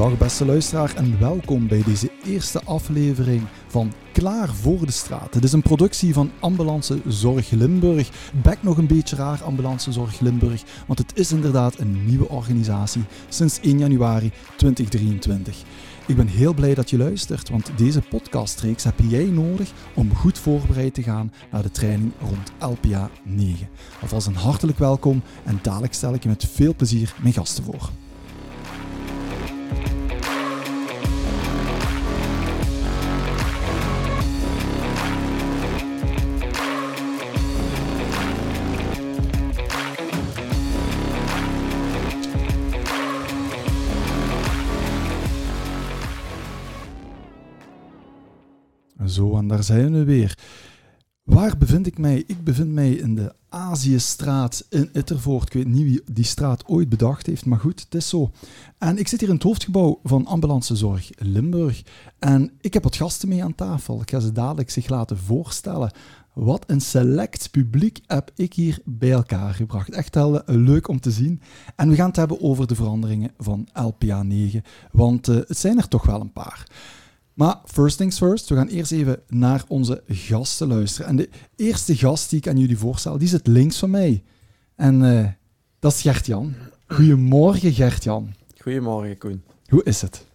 Dag beste luisteraar en welkom bij deze eerste aflevering van Klaar voor de straat. Het is een productie van Ambulance Zorg Limburg. Bek nog een beetje raar, Ambulance Zorg Limburg, want het is inderdaad een nieuwe organisatie sinds 1 januari 2023. Ik ben heel blij dat je luistert, want deze podcastreeks heb jij nodig om goed voorbereid te gaan naar de training rond LPA 9. Alvast een hartelijk welkom en dadelijk stel ik je met veel plezier mijn gasten voor. Zo, en daar zijn we weer. Waar bevind ik mij? Ik bevind mij in de Aziëstraat in Ittervoort. Ik weet niet wie die straat ooit bedacht heeft, maar goed, het is zo. En ik zit hier in het hoofdgebouw van Ambulance Zorg Limburg. En ik heb wat gasten mee aan tafel. Ik ga ze dadelijk zich laten voorstellen. Wat een select publiek heb ik hier bij elkaar gebracht. Echt wel leuk om te zien. En we gaan het hebben over de veranderingen van LPA 9, want uh, het zijn er toch wel een paar. Maar first things first, we gaan eerst even naar onze gasten luisteren. En de eerste gast die ik aan jullie voorstel, die zit links van mij. En uh, dat is Gert-Jan. Goedemorgen, Gert-Jan. Goedemorgen, Koen. Hoe is het?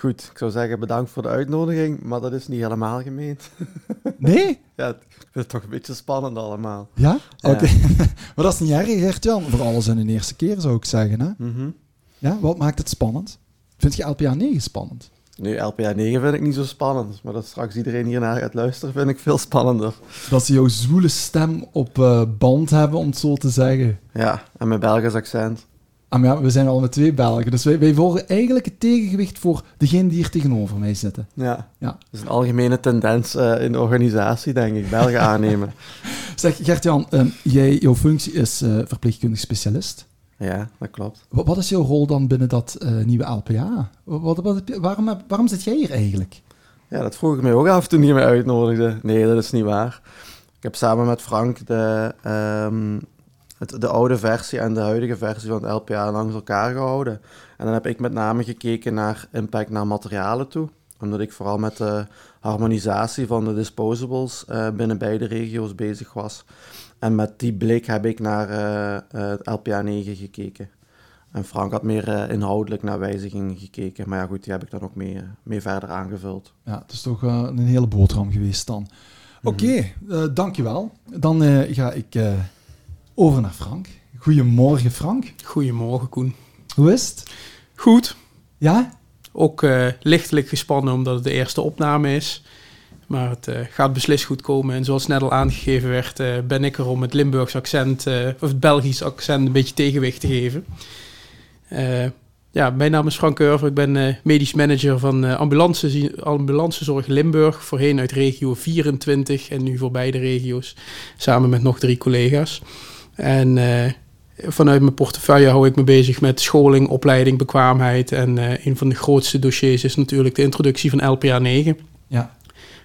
Goed, ik zou zeggen bedankt voor de uitnodiging, maar dat is niet helemaal gemeend. Nee? ja, het toch een beetje spannend allemaal. Ja? Oké. Okay. maar dat is niet erg, Gert-Jan. Voor alles in de eerste keer, zou ik zeggen. Hè? Mm -hmm. Ja, wat maakt het spannend? Vind je LPA 9 spannend? Nu, LPA 9 vind ik niet zo spannend, maar dat straks iedereen hiernaar gaat luisteren, vind ik veel spannender. Dat ze jouw zwoele stem op uh, band hebben, om het zo te zeggen. Ja, en mijn Belgisch accent. Ah, maar ja, we zijn al met twee Belgen, dus wij, wij volgen eigenlijk het tegengewicht voor degene die hier tegenover mij zitten. Ja, ja. dat is een algemene tendens uh, in de organisatie, denk ik, Belgen aannemen. zeg, Gert-Jan, uh, jij, jouw functie is verpleegkundig specialist. Ja, dat klopt. Wat, wat, is jouw rol dan binnen dat uh, nieuwe LPA? Wat, wat, waarom, waarom zit jij hier eigenlijk? Ja, dat vroeg ik mij ook af toen je me uitnodigde. Nee, dat is niet waar. Ik heb samen met Frank de, um, het, de oude versie en de huidige versie van het LPA langs elkaar gehouden. En dan heb ik met name gekeken naar impact naar materialen toe. Omdat ik vooral met de harmonisatie van de disposables uh, binnen beide regio's bezig was. En met die blik heb ik naar uh, uh, LPA 9 gekeken. En Frank had meer uh, inhoudelijk naar wijzigingen gekeken. Maar ja, goed, die heb ik dan ook mee, mee verder aangevuld. Ja, het is toch een hele boterham geweest dan. Oké, okay, dankjewel. Dan ga ik over naar Frank. Goedemorgen, Frank. Goedemorgen, Koen. Hoe is het? Goed. Ja? Ook lichtelijk gespannen omdat het de eerste opname is. Maar het uh, gaat beslist goed komen. En zoals net al aangegeven werd, uh, ben ik er om het Limburgs accent, uh, of het Belgisch accent, een beetje tegenwicht te geven. ja, mijn naam is Frank Urver. Ik ben medisch manager van ambulance, ambulancezorg Limburg. Voorheen uit regio 24 en nu voor beide regio's. Samen met nog drie collega's. En vanuit mijn portefeuille hou ik me bezig met scholing, opleiding, bekwaamheid. En een van de grootste dossiers is natuurlijk de introductie van LPA 9. Ja.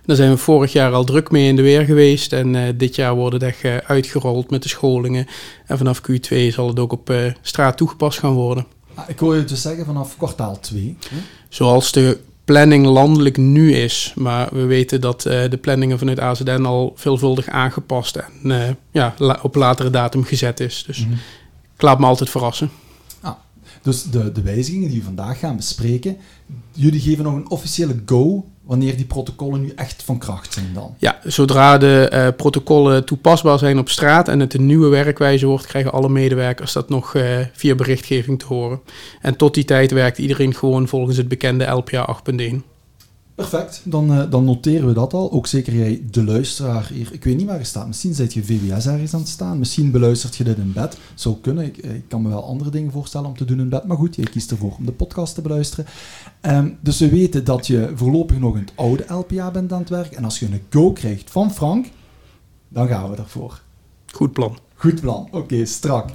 Daar zijn we vorig jaar al druk mee in de weer geweest. En uh, dit jaar wordt het echt uh, uitgerold met de scholingen. En vanaf Q2 zal het ook op uh, straat toegepast gaan worden. Ah, ik hoor je dus zeggen vanaf kwartaal 2. Zoals de planning landelijk nu is. Maar we weten dat de planningen vanuit AZN al veelvuldig aangepast en ja, la op latere datum gezet is. Dus mm -hmm. ik laat me altijd verrassen. Ah, dus de, de wijzigingen die we vandaag gaan bespreken, jullie geven nog een officiële go wanneer die protocollen nu echt van kracht zijn dan? Ja, zodra de uh, protocollen toepasbaar zijn op straat en het een nieuwe werkwijze wordt, krijgen alle medewerkers dat nog uh, via berichtgeving te horen. En tot die tijd werkt iedereen gewoon volgens het bekende LPA 8.1. Perfect, dan, uh, dan noteren we dat al. Ook zeker jij, de luisteraar hier. Ik weet niet waar je staat. Misschien zit je VWS ergens aan het staan. Misschien beluistert je dit in bed. Zou kunnen. Ik, ik, kan me wel andere dingen voorstellen om te doen in bed. Maar goed, je kiest ervoor om de podcast te beluisteren. Um, dus we weten dat je voorlopig nog in het oude LPA bent aan het werk. En als je een go krijgt van Frank, dan gaan we ervoor. Goed plan. Goed plan. Oké, okay, strak.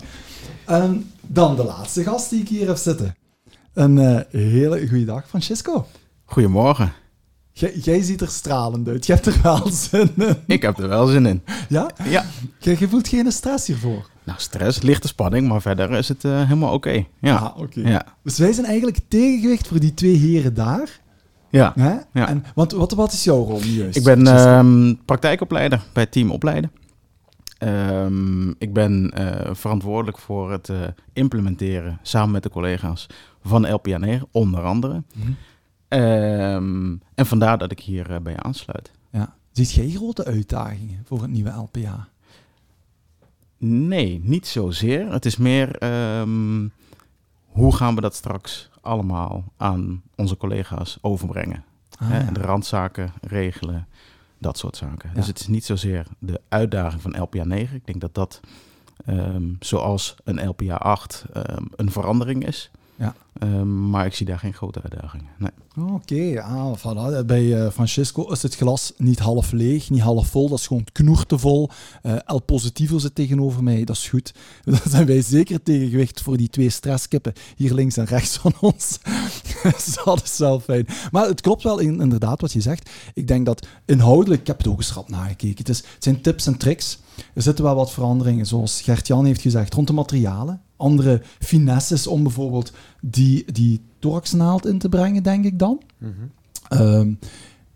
Um, dan de laatste gast die ik hier heb zitten. Een uh, hele goede dag, Francisco. Goedemorgen. Jij, ziet er stralend uit. Je hebt er wel zin in. Ik heb er wel zin in. Ja? Ja. Je, je voelt geen stress hiervoor? Nou, stress, lichte spanning, maar verder is het eh, helemaal oké. Ja. Ah, oké. Ja. Dus wij zijn eigenlijk tegengewicht voor die twee heren daar. ja. Hè? Ja. En, want wat, wat is jouw rol nu juist? Ik ben ehm, praktijkopleider bij Team Opleiden. Ehm, ik ben eh, verantwoordelijk voor het eh, implementeren samen met de collega's van LPA 9, onder andere. Mhm. Ehm, en vandaar dat ik hier eh, bij je aansluit. Ja. Ziet jij grote uitdagingen voor het nieuwe LPA? Nee, niet zozeer. Het is meer ehm, hoe gaan we dat straks allemaal aan onze collega's overbrengen? Ah, ja. De randzaken regelen, dat soort zaken. Ja. Dus het is niet zozeer de uitdaging van LPA 9. Ik denk dat dat, ehm, zoals een LPA 8, ehm, een verandering is. Ja. Ehm, maar ik zie daar geen grote uitdagingen. Nee. Oké, ah, voilà. bij eh, Francesco is het glas niet half leeg, niet half vol. Dat is gewoon knoertevol. Eh El Positivo zit tegenover mij, dat is goed. Dan zijn wij zeker tegengewicht voor die twee stresskippen hier links en rechts van ons. dus dat is wel fijn. Maar het klopt wel in- inderdaad wat je zegt. Ik denk dat inhoudelijk, ik heb het ook eens rap nagekeken, het, is, het zijn tips en tricks. Er zitten wel wat veranderingen, zoals Gert-Jan heeft gezegd, rond de materialen. Andere finesses om bijvoorbeeld die, die thoraxnaald in te brengen, denk ik dan. Ehm,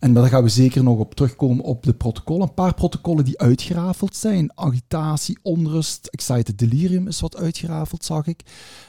en daar gaan we zeker nog op terugkomen op de protocollen. Een paar protocollen die uitgerafeld zijn. Agitatie, onrust, excited delirium is wat uitgerafeld, zag ik.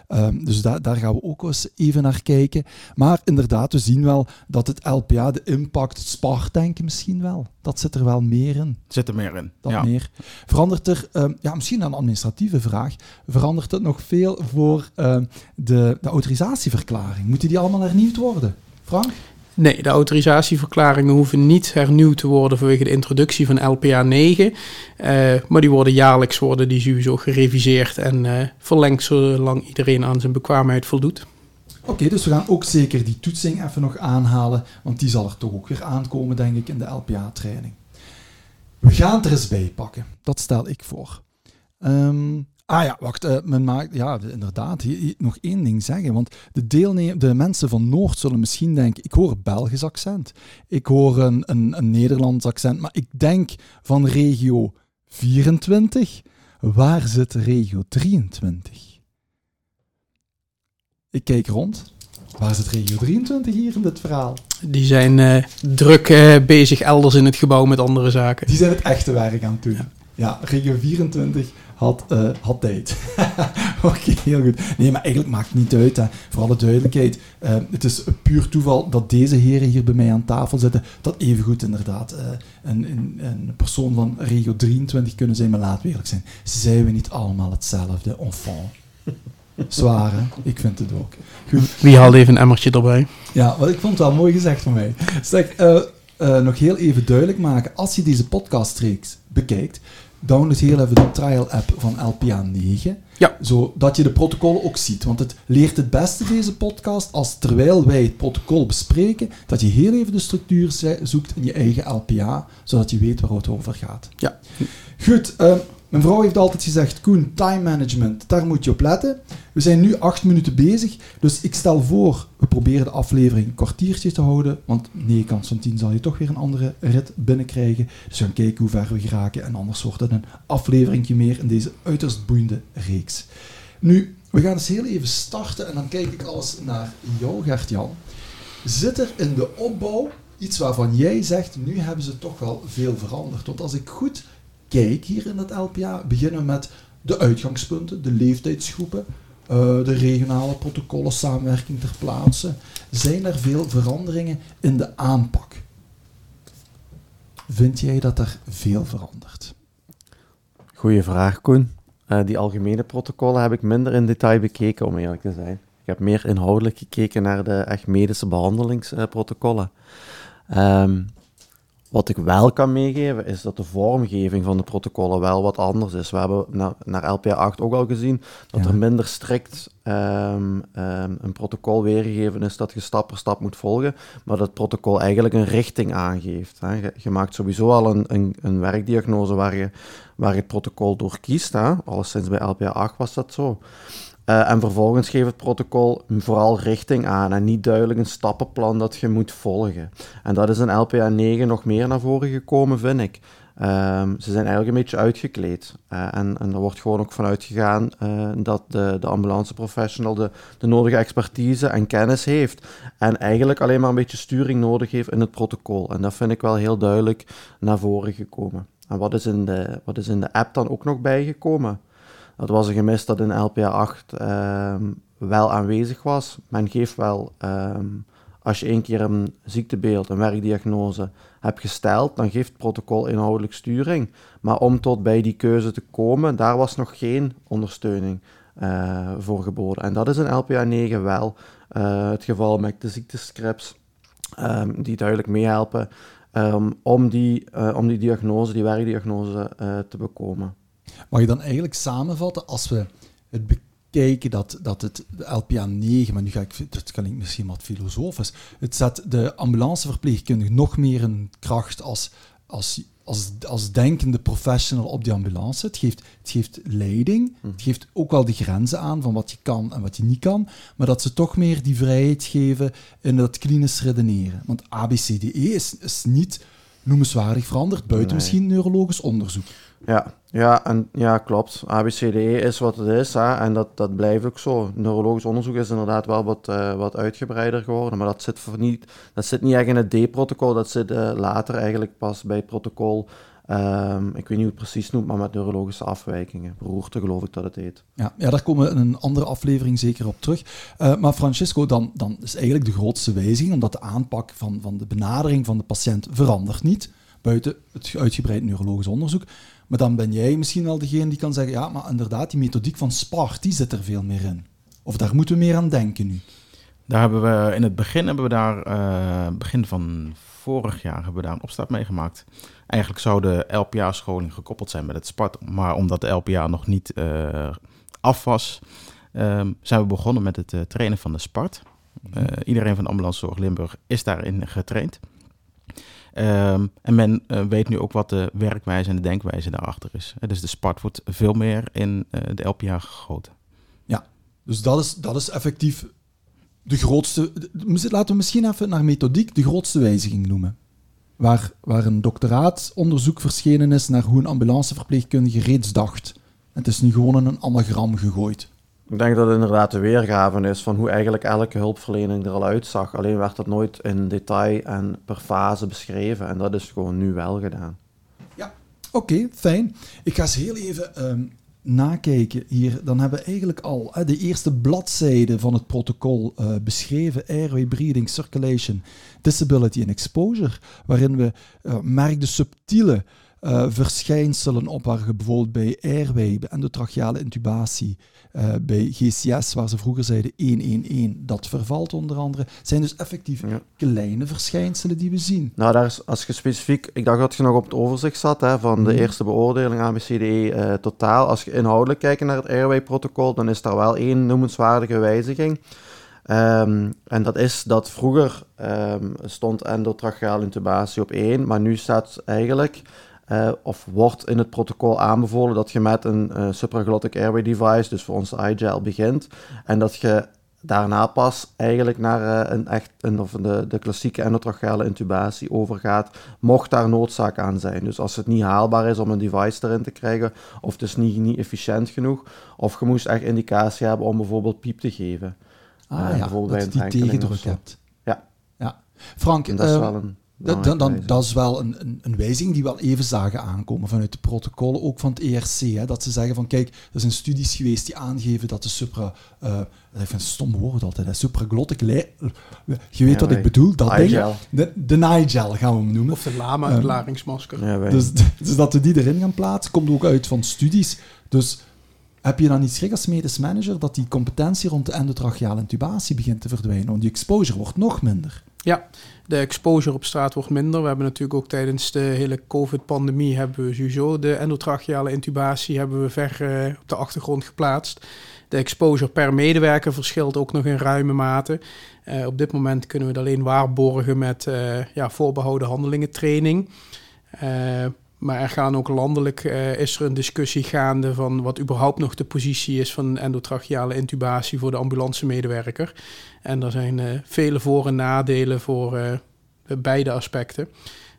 Ehm, dus daar daar gaan we ook eens even naar kijken. Maar inderdaad, we zien wel dat het LPA, de impact, het spartdenken misschien wel, dat zit er wel meer in. Zit er meer in. Dat ja. meer. Verandert er, ehm, ja, misschien een administratieve vraag, verandert het nog veel voor ehm, de, de autorisatieverklaring? Moeten die allemaal hernieuwd worden? Frank? Nee, de autorisatieverklaringen hoeven niet hernieuwd te worden vanwege de introductie van LPA 9. eh, maar die worden jaarlijks worden die sowieso gereviseerd en eh, verlengd zolang iedereen aan zijn bekwaamheid voldoet. Oké, dus we gaan ook zeker die toetsing even nog aanhalen, want die zal er toch ook weer aankomen, denk ik, in de LPA-training. We gaan het er eens bij pakken. Dat stel ik voor. Ehm, ah ja, wacht. eh, men maakt, ja, de- inderdaad. Hier, hier nog één ding zeggen. Want de, deelne- de mensen van Noord zullen misschien denken: ik hoor een Belgisch accent. Ik hoor een, een, een Nederlands accent. Maar ik denk van regio 24. Waar zit regio 23? Ik kijk rond. Waar zit regio 23 hier in dit verhaal? Die zijn eh, druk eh, bezig elders in het gebouw met andere zaken. Die zijn het echte werk aan het doen. Ja, regio 24 had, eh, had tijd. Oké, heel goed. Nee, maar eigenlijk maakt het niet uit. Hè. Voor alle duidelijkheid. eh, het is puur toeval dat deze heren hier bij mij aan tafel zitten. Dat evengoed inderdaad eh, een, een, een persoon van regio 23 kunnen zijn. Maar laten we eerlijk zijn. Zijn we niet allemaal hetzelfde enfant? Zwaar, hè? Ik vind het ook. Goed. Wie haalt even een emmertje erbij? Ja, wat ik vond het wel mooi gezegd van mij. Zeg, eh, eh, nog heel even duidelijk maken. Als je deze podcastreeks bekijkt, download heel even de trial app van LPA 9. Ja. Zodat je de protocollen ook ziet. Want het leert het beste deze podcast als terwijl wij het protocol bespreken, dat je heel even de structuur zoekt in je eigen LPA, zodat je weet waar het over gaat. Ja. Goed, eh, mijn vrouw heeft altijd gezegd, Koen, time management, daar moet je op letten. We zijn nu acht minuten bezig, dus ik stel voor, we proberen de aflevering een kwartiertje te houden, want 9 kans van 10 zal je toch weer een andere rit binnenkrijgen. Dus we gaan kijken hoe ver we geraken en anders wordt het een afleveringje meer in deze uiterst boeiende reeks. Nu, we gaan eens heel even starten en dan kijk ik alles naar jou, Gert-Jan. Zit er in de opbouw iets waarvan jij zegt, nu hebben ze toch wel veel veranderd? Want als ik goed kijk hier in het LPA, beginnen met de uitgangspunten, de leeftijdsgroepen, eh, de regionale protocollen, samenwerking ter plaatse. Zijn er veel veranderingen in de aanpak? Vind jij dat er veel verandert? Goeie vraag, Koen. Eh, die algemene protocollen heb ik minder in detail bekeken, om eerlijk te zijn. Ik heb meer inhoudelijk gekeken naar de echt medische behandelingsprotocollen. Ehm, wat ik wel kan meegeven, is dat de vormgeving van de protocollen wel wat anders is. We hebben na- naar LPA 8 ook al gezien dat Ja. er minder strikt ehm, ehm, een protocol weergegeven is dat je stap per stap moet volgen, maar dat het protocol eigenlijk een richting aangeeft. Hè. Je, je maakt sowieso al een, een, een werkdiagnose waar je, waar je het protocol door kiest. Hè. Alleszins bij LPA 8 was dat zo. Uh, en vervolgens geeft het protocol vooral richting aan en niet duidelijk een stappenplan dat je moet volgen. En dat is in LPA 9 nog meer naar voren gekomen, vind ik. Um, ze zijn eigenlijk een beetje uitgekleed. Uh, en, en er wordt gewoon ook vanuit gegaan uh, dat de, de ambulanceprofessional de, de nodige expertise en kennis heeft. En eigenlijk alleen maar een beetje sturing nodig heeft in het protocol. En dat vind ik wel heel duidelijk naar voren gekomen. En wat is in de, wat is in de app dan ook nog bijgekomen? Dat was een gemis dat in LPA 8 um, wel aanwezig was. Men geeft wel, um, als je één keer een ziektebeeld, een werkdiagnose hebt gesteld, dan geeft het protocol inhoudelijk sturing. Maar om tot bij die keuze te komen, daar was nog geen ondersteuning uh, voor geboden. En dat is in LPA 9 wel uh, het geval met de ziektescripts, um, die duidelijk meehelpen om, die, uh, om die diagnose, die werkdiagnose te bekomen. Mag je dan eigenlijk samenvatten als we het bekijken dat, dat het de LPA 9, maar nu ga ik, dat kan ik misschien wat filosofisch, het zet de ambulanceverpleegkundige nog meer een kracht als, als, als, als denkende professional op die ambulance. Het geeft, het geeft leiding, het geeft ook wel de grenzen aan van wat je kan en wat je niet kan, maar dat ze toch meer die vrijheid geven in dat klinisch redeneren. Want ABCDE is, is niet noemenswaardig veranderd, buiten nee. misschien neurologisch onderzoek. Ja, ja, en, ja klopt. ABCDE is wat het is hè, en dat, dat blijft ook zo. Neurologisch onderzoek is inderdaad wel wat, uh, wat uitgebreider geworden, maar dat zit, voor niet, dat zit niet echt in het D-protocol, dat zit uh, later eigenlijk pas bij het protocol. Um, ik weet niet hoe het precies noemt, maar met neurologische afwijkingen. Beroerte geloof ik dat het heet. Ja, ja daar komen we in een andere aflevering zeker op terug. Uh, maar Francisco, dan, dan is eigenlijk de grootste wijziging, omdat de aanpak van, van de benadering van de patiënt verandert niet, buiten het uitgebreid neurologisch onderzoek. Maar dan ben jij misschien wel degene die kan zeggen, ja, maar inderdaad, die methodiek van SPART, die zit er veel meer in. Of daar moeten we meer aan denken nu. Daar hebben we in het begin hebben we daar, uh, begin van vorig jaar hebben we daar een opstart mee gemaakt. Eigenlijk zou de LPA-scholing gekoppeld zijn met het SPART, maar omdat de LPA nog niet uh, af was, uh, zijn we begonnen met het uh, trainen van de SPART. iedereen van Ambulance Zorg Limburg is daarin getraind. Um, en men uh, weet nu ook wat de werkwijze en de denkwijze daarachter is. Dus de spart wordt veel meer in uh, de LPA gegoten. Ja, dus dat is, dat is effectief de grootste... Laten we misschien even naar methodiek de grootste wijziging noemen. Waar, waar een doctoraatonderzoek verschenen is naar hoe een ambulanceverpleegkundige reeds dacht. Het is nu gewoon in een anagram gegooid. Ik denk dat het inderdaad de weergave is van hoe eigenlijk elke hulpverlening er al uitzag. Alleen werd dat nooit in detail en per fase beschreven. En dat is gewoon nu wel gedaan. Ja, oké, fijn. Ik ga eens heel even um, nakijken hier. Dan hebben we eigenlijk al hè, de eerste bladzijde van het protocol uh, beschreven. Airway, breathing, circulation, disability en exposure. Waarin we uh, merk de subtiele uh, verschijnselen op waar bijvoorbeeld bij airway, bij endotracheale intubatie, uh, bij GCS, waar ze vroeger zeiden 111, dat vervalt onder andere, zijn dus effectief ja. kleine verschijnselen die we zien. Nou, daar is, als je specifiek, ik dacht dat je nog op het overzicht zat hè, van de mm. eerste beoordeling ABCDE uh, totaal. Als je inhoudelijk kijkt naar het airway-protocol, dan is daar wel één noemenswaardige wijziging. Um, en dat is dat vroeger um, stond endotracheale intubatie op één, maar nu staat eigenlijk uh, of wordt in het protocol aanbevolen dat je met een uh, supraglottic airway device, dus voor ons iGel, begint. En dat je daarna pas eigenlijk naar uh, een echt, een, of de, de klassieke endotracheale intubatie overgaat, mocht daar noodzaak aan zijn. Dus als het niet haalbaar is om een device erin te krijgen, of het is niet, niet efficiënt genoeg, of je moest echt indicatie hebben om bijvoorbeeld piep te geven. Ah ja, bijvoorbeeld dat je die tegendruk hebt. Ja. ja. Frank, en dat is wel een dat, dan, dan, dat is wel een, een, een, wijziging die we wel even zagen aankomen vanuit de protocollen, ook van het ERC. Hè, dat ze zeggen van kijk, er zijn studies geweest die aangeven dat de supra... Uh, dat is een stom woord altijd, hè, supraglottic... Je weet ja, wat ik bedoel, dat ding. De, de Nigel gaan we hem noemen. Of de lama-uitlaringsmasker. Um, ja, dus, dus dat we die erin gaan plaatsen, komt ook uit van studies. Dus heb je dan niet schrik als medisch manager dat die competentie rond de endotracheale intubatie begint te verdwijnen? Want die exposure wordt nog minder. Ja, de exposure op straat wordt minder. We hebben natuurlijk ook tijdens de hele COVID-pandemie hebben we sowieso de endotracheale intubatie hebben we ver uh, op de achtergrond geplaatst. De exposure per medewerker verschilt ook nog in ruime mate. Uh, op dit moment kunnen we het alleen waarborgen met uh, ja, voorbehouden handelingen training. Maar er gaan ook landelijk uh, is er een discussie gaande van wat überhaupt nog de positie is van endotracheale intubatie voor de ambulance medewerker. En er zijn uh, vele voor- en nadelen voor uh, beide aspecten.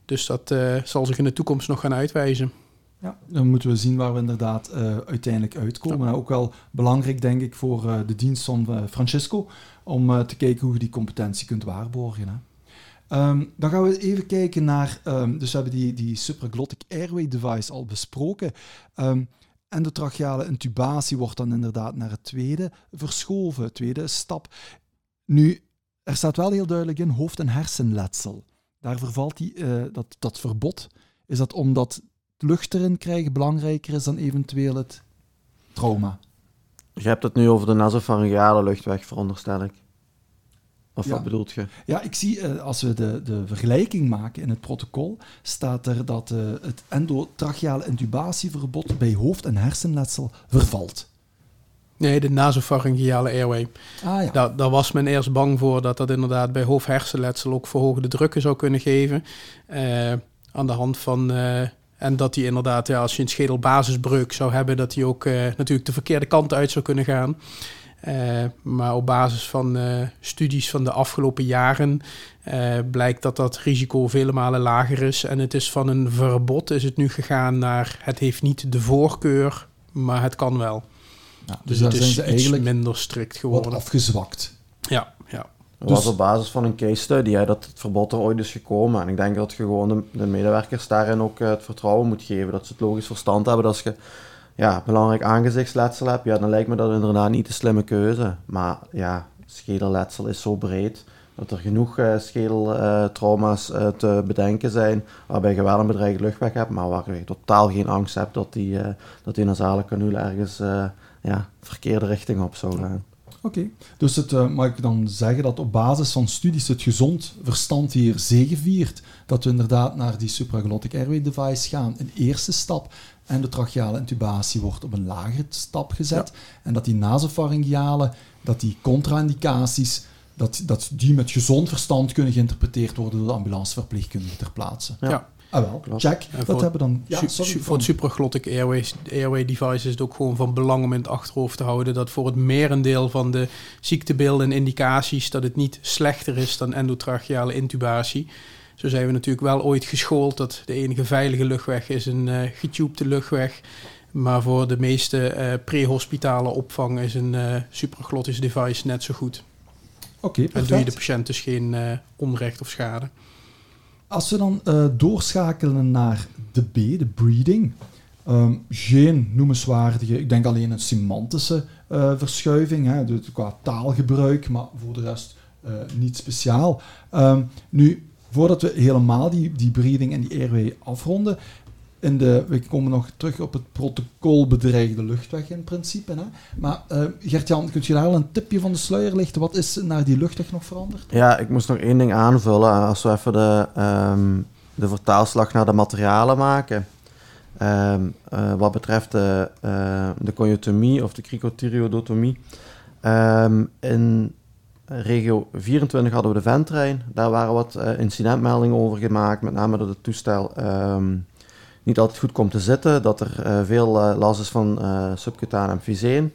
Dus dat zal zich in de toekomst nog gaan uitwijzen. Ja, dan moeten we zien waar we inderdaad uiteindelijk uitkomen. Ja. Ook wel belangrijk, denk ik, voor de dienst van Francisco om te kijken hoe je die competentie kunt waarborgen. Hè. Um, dan gaan we even kijken naar, um, dus we hebben die, die supraglottic airway device al besproken. Um, endotracheale intubatie wordt dan inderdaad naar het tweede verschoven, tweede stap. Nu, er staat wel heel duidelijk in hoofd- en hersenletsel. Daar vervalt die, uh, dat, dat verbod. Is dat omdat lucht erin krijgen belangrijker is dan eventueel het trauma? Je hebt het nu over de nasopharyngeale luchtweg, veronderstel ik. Of Ja. wat bedoelt je? Ja, ik zie eh, als we de, de vergelijking maken in het protocol, staat er dat eh, het endotracheale intubatieverbod bij hoofd- en hersenletsel vervalt. Nee, de nasopharyngeale airway. Ah ja. Daar, daar was men eerst bang voor dat dat inderdaad bij hoofd-hersenletsel ook verhoogde drukken zou kunnen geven. Eh, aan de hand van. eh, en dat die inderdaad, ja, als je een schedelbasisbreuk zou hebben, dat die ook eh, natuurlijk de verkeerde kant uit zou kunnen gaan. Eh, maar op basis van eh, studies van de afgelopen jaren eh, blijkt dat dat risico vele malen lager is. En het is van een verbod is het nu gegaan naar het heeft niet de voorkeur, maar het kan wel. Ja, Dus, het zijn is ze iets eigenlijk minder strikt wat geworden. afgezwakt. Ja, ja. Dat Dus- was op basis van een case study hè, dat het verbod er ooit is gekomen. En ik denk dat je gewoon de, de medewerkers daarin ook het vertrouwen moet geven. Dat ze het logisch verstand hebben. Dat als je ja, belangrijk aangezichtsletsel hebt, ja, dan lijkt me dat inderdaad niet de slimme keuze. Maar ja, schedelletsel is zo breed dat er genoeg eh schedeltrauma's eh, te bedenken zijn. Waarbij je wel een bedreigde luchtweg hebt, maar waar je totaal geen angst hebt dat die, eh, dat die nasale kanule ergens ja, verkeerde richting op zou gaan. Oké, dus het, mag ik dan zeggen dat op basis van studies het gezond verstand hier zegeviert, dat we inderdaad naar die supraglottic airway device gaan. Een eerste stap en de tracheale intubatie wordt op een lagere stap gezet. En dat die nasopharyngeale, dat die contra-indicaties, dat, dat die met gezond verstand kunnen geïnterpreteerd worden door de ambulanceverpleegkundige ter plaatse. Ja. Ja. Ah wel, Klopt. check. En Dat voor- hebben we dan... Ja, Su- sorry, su- voor het supraglottic airways, airway device is het ook gewoon van belang om in het achterhoofd te houden dat voor het merendeel van de ziektebeelden en indicaties dat het niet slechter is dan endotracheale intubatie. Zo zijn we natuurlijk wel ooit geschoold dat de enige veilige luchtweg is een eh getubede luchtweg. Maar voor de meeste eh prehospitale opvang is een supraglottis device net zo goed. Oké, En doe je perfect. de patiënt dus geen onrecht of schade. Als we dan doorschakelen naar de B, de breeding. ehm, geen noemenswaardige, ik denk alleen een semantische verschuiving, hè, dus qua taalgebruik, maar voor de rest niet speciaal. Ehm, nu, voordat we helemaal die, die breeding en die airway afronden, in de, we komen nog terug op het protocol bedreigde luchtweg in principe. Hè? Maar eh, Gert-Jan, kun je daar al een tipje van de sluier lichten? Wat is naar die luchtweg nog veranderd? Ja, ik moest nog één ding aanvullen. Als we even de, ehm, de vertaalslag naar de materialen maken. Ehm, eh, wat betreft de, eh, de conjotomie of de cricotyriodotomie. Ehm, in regio 24 hadden we de venttrein. Daar waren wat eh, incidentmeldingen over gemaakt. Met name dat het toestel ehm, niet altijd goed komt te zitten. Dat er eh, veel eh, last is van subcutaan emfyseen.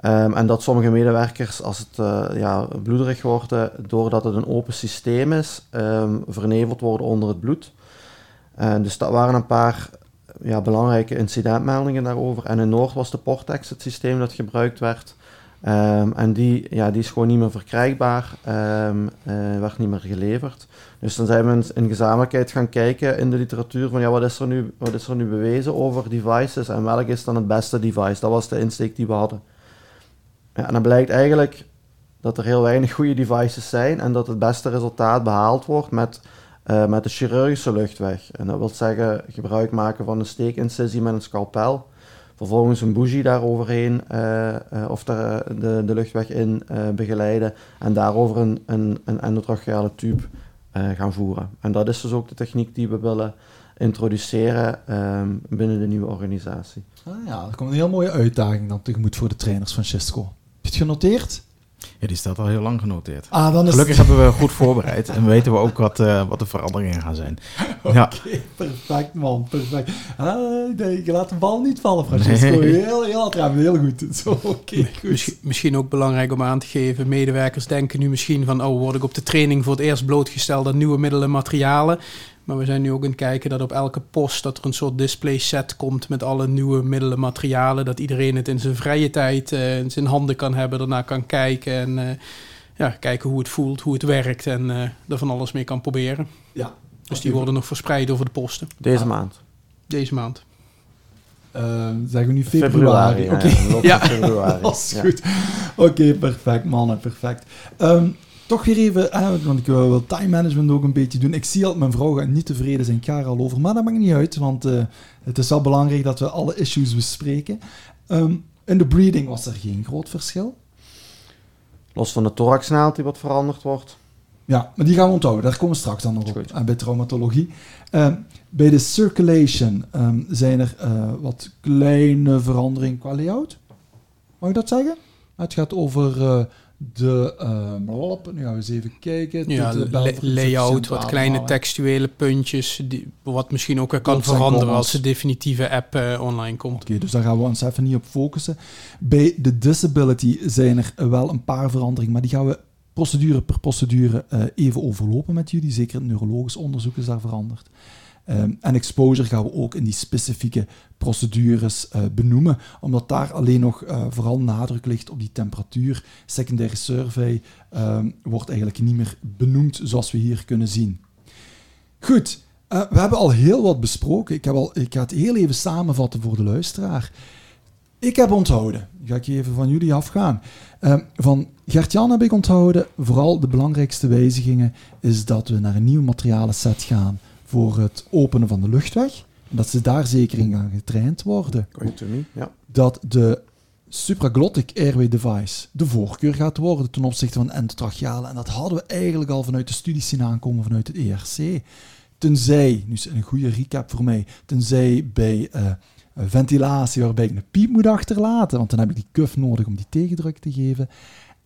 Ehm, en dat sommige medewerkers, als het ja, bloederig wordt, doordat het een open systeem is, ehm, verneveld worden onder het bloed. En dus dat waren een paar ja, belangrijke incidentmeldingen daarover. En in Noord was de Portex het systeem dat gebruikt werd. Ehm, en die, ja, die is gewoon niet meer verkrijgbaar, ehm, eh, werd niet meer geleverd. Dus dan zijn we in, gezamenlijkheid gaan kijken in de literatuur van ja, wat is, er nu, wat is er nu bewezen over devices en welk is dan het beste device. Dat was de insteek die we hadden. Ja, en dan blijkt eigenlijk dat er heel weinig goede devices zijn en dat het beste resultaat behaald wordt met, eh, met de chirurgische luchtweg. En dat wil zeggen gebruik maken van een steekincisie met een scalpel. Vervolgens een bougie daaroverheen eh, eh, of daar, eh, de, de luchtweg in begeleiden en daarover een, een, een endotracheale tube gaan voeren. En dat is dus ook de techniek die we willen introduceren ehm, binnen de nieuwe organisatie. Ah ja, er komt een heel mooie uitdaging dan tegemoet voor de trainers van Cisco. Heb je het genoteerd? Ja, die staat al heel lang genoteerd. Ah, dan is Gelukkig hebben we goed voorbereid en weten we ook wat, eh, wat de veranderingen gaan zijn. Ja, Oké, perfect man, perfect. Ah, nee, je laat de bal niet vallen, Francisco. Nee. Heel, heel attractief, heel goed. Zo, oké, goed. Misschien, misschien ook belangrijk om aan te geven. Medewerkers denken nu misschien van... oh, word ik op de training voor het eerst blootgesteld aan nieuwe middelen en materialen. Maar we zijn nu ook aan het kijken dat op elke post... dat er een soort display set komt met alle nieuwe middelen en materialen. Dat iedereen het in zijn vrije tijd eh, in zijn handen kan hebben, ernaar kan kijken... en eh, ja, kijken hoe het voelt, hoe het werkt en eh, er van alles mee kan proberen. Ja. Dus die worden nog verspreid over de posten Deze Ah. maand. deze maand. Ehm, zeggen we nu februari? Oké, ja, februari. dat is Ja. goed. Oké, perfect mannen, perfect. Ehm, toch weer even, eh, want ik wil wel time management ook een beetje doen. Ik zie al, mijn vrouw gaat niet tevreden zijn, er al over, maar dat maakt niet uit, want eh, het is wel belangrijk dat we alle issues bespreken. Ehm, in de breeding was er geen groot verschil. Los van de thoraxnaald die wat veranderd wordt. Ja, maar die gaan we onthouden. Daar komen we straks dan nog op. En bij traumatologie. Ehm, bij de circulation ehm, zijn er eh, wat kleine veranderingen qua layout. Mag ik dat zeggen? Het gaat over eh, de... lop, nu gaan we eens even kijken. Ja, de, layout, wat kleine textuele puntjes, die, wat misschien ook weer kan veranderen als de definitieve app eh, online komt. Oké, dus daar gaan we ons even niet op focussen. Bij de disability zijn er wel een paar veranderingen, maar die gaan we procedure per procedure eh, even overlopen met jullie. Zeker het neurologisch onderzoek is daar veranderd. Ehm, en exposure gaan we ook in die specifieke procedures eh, benoemen, omdat daar alleen nog eh, vooral nadruk ligt op die temperatuur. Secondary survey ehm, wordt eigenlijk niet meer benoemd zoals we hier kunnen zien. Goed, eh, we hebben al heel wat besproken. Ik, heb al, ik ga het heel even samenvatten voor de luisteraar. Ik heb onthouden, ga ik even van jullie afgaan. Eh, van Gert-Jan heb ik onthouden, vooral de belangrijkste wijzigingen is dat we naar een nieuw materialenset gaan voor het openen van de luchtweg. En dat ze daar zeker in gaan getraind worden ja. dat de supraglottic airway device de voorkeur gaat worden ten opzichte van endotracheale. En dat hadden we eigenlijk al vanuit de studies zien aankomen vanuit het ERC. Tenzij, nu is een goede recap voor mij, tenzij bij eh, ventilatie waarbij ik een piep moet achterlaten, want dan heb ik die cuff nodig om die tegendruk te geven.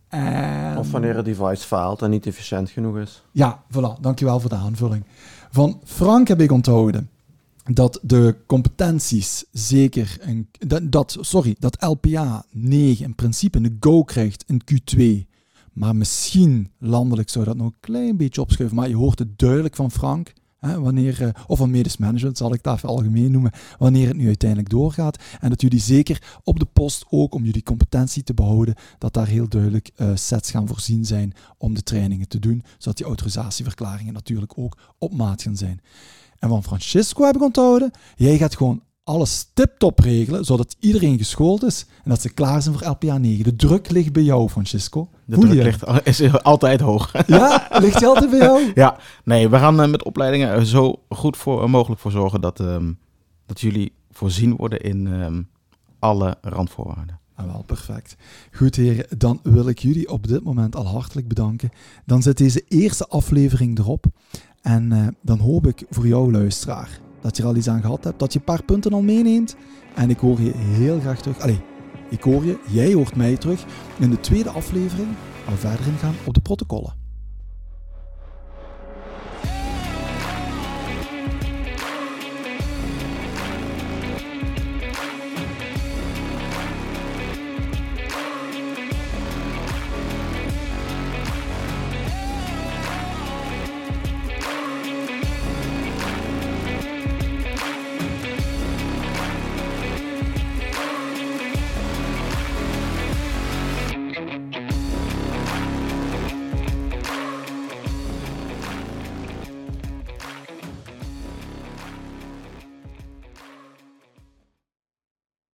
En... Of wanneer het device faalt en niet efficiënt genoeg is. Ja, voilà. Dankjewel voor de aanvulling. Van Frank heb ik onthouden dat de competenties zeker... Een, dat, sorry, dat LPA 9 in principe een go krijgt in Q2. Maar misschien landelijk zou dat nog een klein beetje opschuiven. Maar je hoort het duidelijk van Frank. Wanneer, eh, of van medisch management zal ik dat even algemeen noemen. Wanneer het nu uiteindelijk doorgaat. En dat jullie zeker op de post ook om jullie competentie te behouden. Dat daar heel duidelijk eh, sets gaan voorzien zijn om de trainingen te doen. Zodat die autorisatieverklaringen natuurlijk ook op maat gaan zijn. En van Francisco heb ik onthouden. Jij gaat gewoon alles tip-top regelen, zodat iedereen geschoold is en dat ze klaar zijn voor LPA 9. De druk ligt bij jou, Francisco. de Voel druk ligt, is altijd hoog. Ja, ligt die altijd bij jou? Ja, nee, we gaan eh, met opleidingen er zo goed voor, eh, mogelijk voor zorgen dat, ehm, dat jullie voorzien worden in ehm, alle randvoorwaarden. Ah, wel, perfect. Goed, heren, dan wil ik jullie op dit moment al hartelijk bedanken. Dan zit deze eerste aflevering erop. En eh, dan hoop ik voor jou, luisteraar, dat je er al iets aan gehad hebt, dat je een paar punten al meeneemt. En ik hoor je heel graag terug. Allee, ik hoor je, jij hoort mij terug in de tweede aflevering, we verder ingaan op de protocollen.